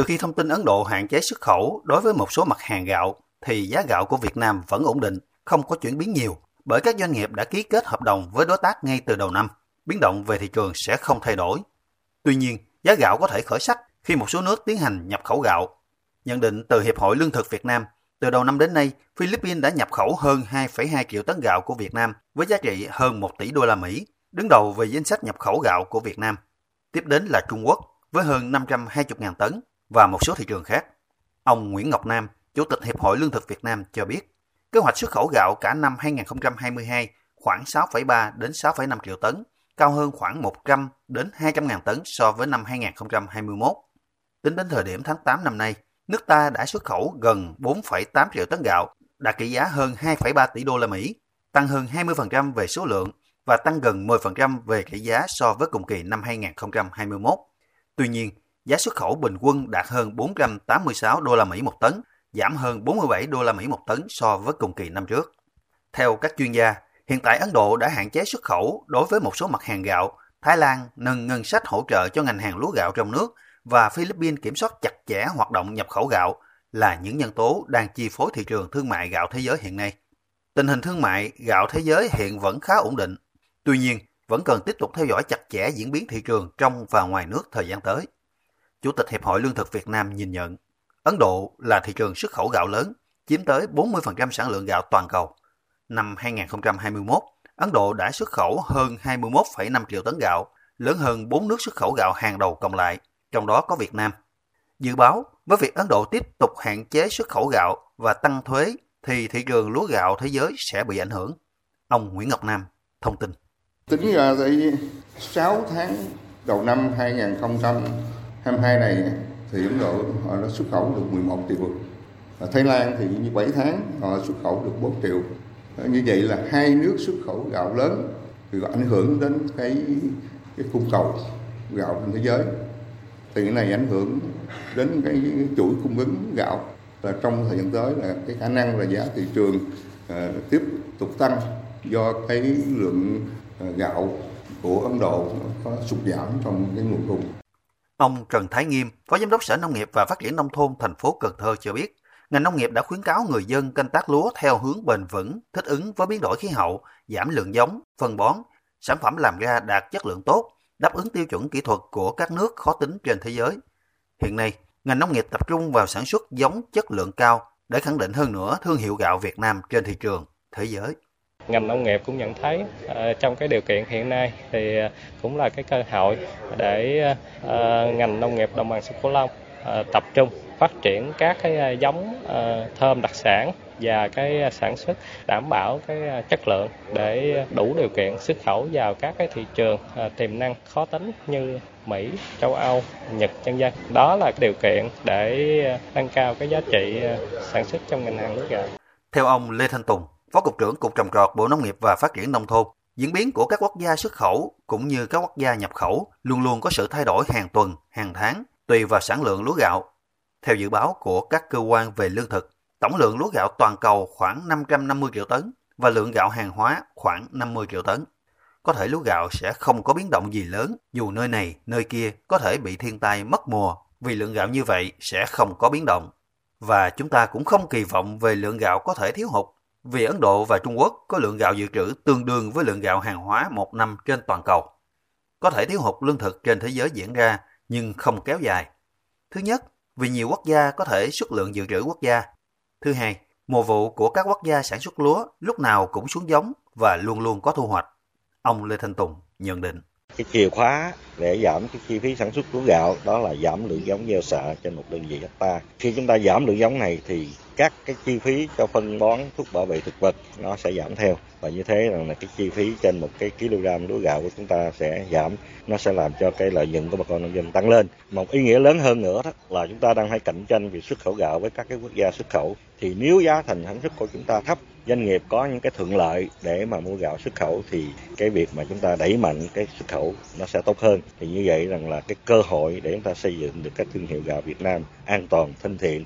Từ khi thông tin Ấn Độ hạn chế xuất khẩu đối với một số mặt hàng gạo, thì giá gạo của Việt Nam vẫn ổn định, không có chuyển biến nhiều, bởi các doanh nghiệp đã ký kết hợp đồng với đối tác ngay từ đầu năm. Biến động về thị trường sẽ không thay đổi. Tuy nhiên, giá gạo có thể khởi sắc khi một số nước tiến hành nhập khẩu gạo. Nhận định từ Hiệp hội Lương thực Việt Nam, từ đầu năm đến nay, Philippines đã nhập khẩu hơn 2,2 triệu tấn gạo của Việt Nam với giá trị hơn 1 tỷ đô la Mỹ, đứng đầu về danh sách nhập khẩu gạo của Việt Nam. Tiếp đến là Trung Quốc với hơn 520.000 tấn và một số thị trường khác. Ông Nguyễn Ngọc Nam, Chủ tịch Hiệp hội Lương thực Việt Nam cho biết, kế hoạch xuất khẩu gạo cả năm 2022 khoảng 6,3 đến 6,5 triệu tấn, cao hơn khoảng 100 đến 200 ngàn tấn so với năm 2021. Tính đến thời điểm tháng 8 năm nay, nước ta đã xuất khẩu gần 4,8 triệu tấn gạo, đạt trị giá hơn 2,3 tỷ đô la Mỹ, tăng hơn 20% về số lượng và tăng gần 10% về trị giá so với cùng kỳ năm 2021. Tuy nhiên, giá xuất khẩu bình quân đạt hơn 486 đô la Mỹ một tấn, giảm hơn 47 đô la Mỹ một tấn so với cùng kỳ năm trước. Theo các chuyên gia, hiện tại Ấn Độ đã hạn chế xuất khẩu đối với một số mặt hàng gạo, Thái Lan nâng ngân sách hỗ trợ cho ngành hàng lúa gạo trong nước và Philippines kiểm soát chặt chẽ hoạt động nhập khẩu gạo là những nhân tố đang chi phối thị trường thương mại gạo thế giới hiện nay. Tình hình thương mại gạo thế giới hiện vẫn khá ổn định. Tuy nhiên, vẫn cần tiếp tục theo dõi chặt chẽ diễn biến thị trường trong và ngoài nước thời gian tới. Chủ tịch Hiệp hội Lương thực Việt Nam nhìn nhận, Ấn Độ là thị trường xuất khẩu gạo lớn, chiếm tới 40% sản lượng gạo toàn cầu. Năm 2021, Ấn Độ đã xuất khẩu hơn 21,5 triệu tấn gạo, lớn hơn 4 nước xuất khẩu gạo hàng đầu cộng lại, trong đó có Việt Nam. Dự báo, với việc Ấn Độ tiếp tục hạn chế xuất khẩu gạo và tăng thuế, thì thị trường lúa gạo thế giới sẽ bị ảnh hưởng. Ông Nguyễn Ngọc Nam thông tin. Tính ra thì 6 tháng đầu năm 2022 này thì Ấn Độ họ đã xuất khẩu được 11 triệu. Ở Thái Lan thì như 7 tháng họ xuất khẩu được 4 triệu. Như vậy là hai nước xuất khẩu gạo lớn thì có ảnh hưởng đến cái cái cung cầu gạo trên thế giới. Thì cái này ảnh hưởng đến cái, cái chuỗi cung ứng gạo là trong thời gian tới là cái khả năng là giá thị trường uh, tiếp tục tăng do cái lượng uh, gạo của Ấn Độ có sụt giảm trong cái nguồn cung. Ông Trần Thái Nghiêm, Phó Giám đốc Sở Nông nghiệp và Phát triển Nông thôn thành phố Cần Thơ cho biết, ngành nông nghiệp đã khuyến cáo người dân canh tác lúa theo hướng bền vững, thích ứng với biến đổi khí hậu, giảm lượng giống, phân bón, sản phẩm làm ra đạt chất lượng tốt, đáp ứng tiêu chuẩn kỹ thuật của các nước khó tính trên thế giới. Hiện nay, ngành nông nghiệp tập trung vào sản xuất giống chất lượng cao để khẳng định hơn nữa thương hiệu gạo Việt Nam trên thị trường thế giới ngành nông nghiệp cũng nhận thấy ờ, trong cái điều kiện hiện nay thì cũng là cái cơ hội để ờ, ngành nông nghiệp đồng bằng sông Cửu Long ờ, tập trung phát triển các cái giống thơm đặc sản và cái sản xuất đảm bảo cái chất lượng để đủ điều kiện xuất khẩu vào các cái thị trường tiềm năng khó tính như Mỹ, châu Âu, Nhật chân dân. Đó là cái điều kiện để nâng cao cái giá trị sản xuất trong ngành hàng lúa gạo. Theo ông Lê Thanh Tùng, Phó Cục trưởng Cục Trồng trọt Bộ Nông nghiệp và Phát triển Nông thôn, diễn biến của các quốc gia xuất khẩu cũng như các quốc gia nhập khẩu luôn luôn có sự thay đổi hàng tuần, hàng tháng, tùy vào sản lượng lúa gạo. Theo dự báo của các cơ quan về lương thực, tổng lượng lúa gạo toàn cầu khoảng 550 triệu tấn và lượng gạo hàng hóa khoảng 50 triệu tấn. Có thể lúa gạo sẽ không có biến động gì lớn, dù nơi này, nơi kia có thể bị thiên tai mất mùa, vì lượng gạo như vậy sẽ không có biến động. Và chúng ta cũng không kỳ vọng về lượng gạo có thể thiếu hụt vì Ấn Độ và Trung Quốc có lượng gạo dự trữ tương đương với lượng gạo hàng hóa một năm trên toàn cầu. Có thể thiếu hụt lương thực trên thế giới diễn ra nhưng không kéo dài. Thứ nhất, vì nhiều quốc gia có thể xuất lượng dự trữ quốc gia. Thứ hai, mùa vụ của các quốc gia sản xuất lúa lúc nào cũng xuống giống và luôn luôn có thu hoạch. Ông Lê Thanh Tùng nhận định. Cái chìa khóa để giảm cái chi phí sản xuất lúa gạo, đó là giảm lượng giống gieo xạ trên một đơn vị hecta. Khi chúng ta giảm lượng giống này thì các cái chi phí cho phân bón, thuốc bảo vệ thực vật nó sẽ giảm theo. Và như thế là cái chi phí trên một cái kg lúa gạo của chúng ta sẽ giảm. Nó sẽ làm cho cái lợi nhuận của bà con nông dân tăng lên. Một ý nghĩa lớn hơn nữa đó là chúng ta đang hay cạnh tranh việc xuất khẩu gạo với các cái quốc gia xuất khẩu. Thì nếu giá thành sản xuất của chúng ta thấp doanh nghiệp có những cái thuận lợi để mà mua gạo xuất khẩu thì cái việc mà chúng ta đẩy mạnh cái xuất khẩu nó sẽ tốt hơn. Thì như vậy rằng là cái cơ hội để chúng ta xây dựng được cái thương hiệu gạo Việt Nam an toàn, thân thiện.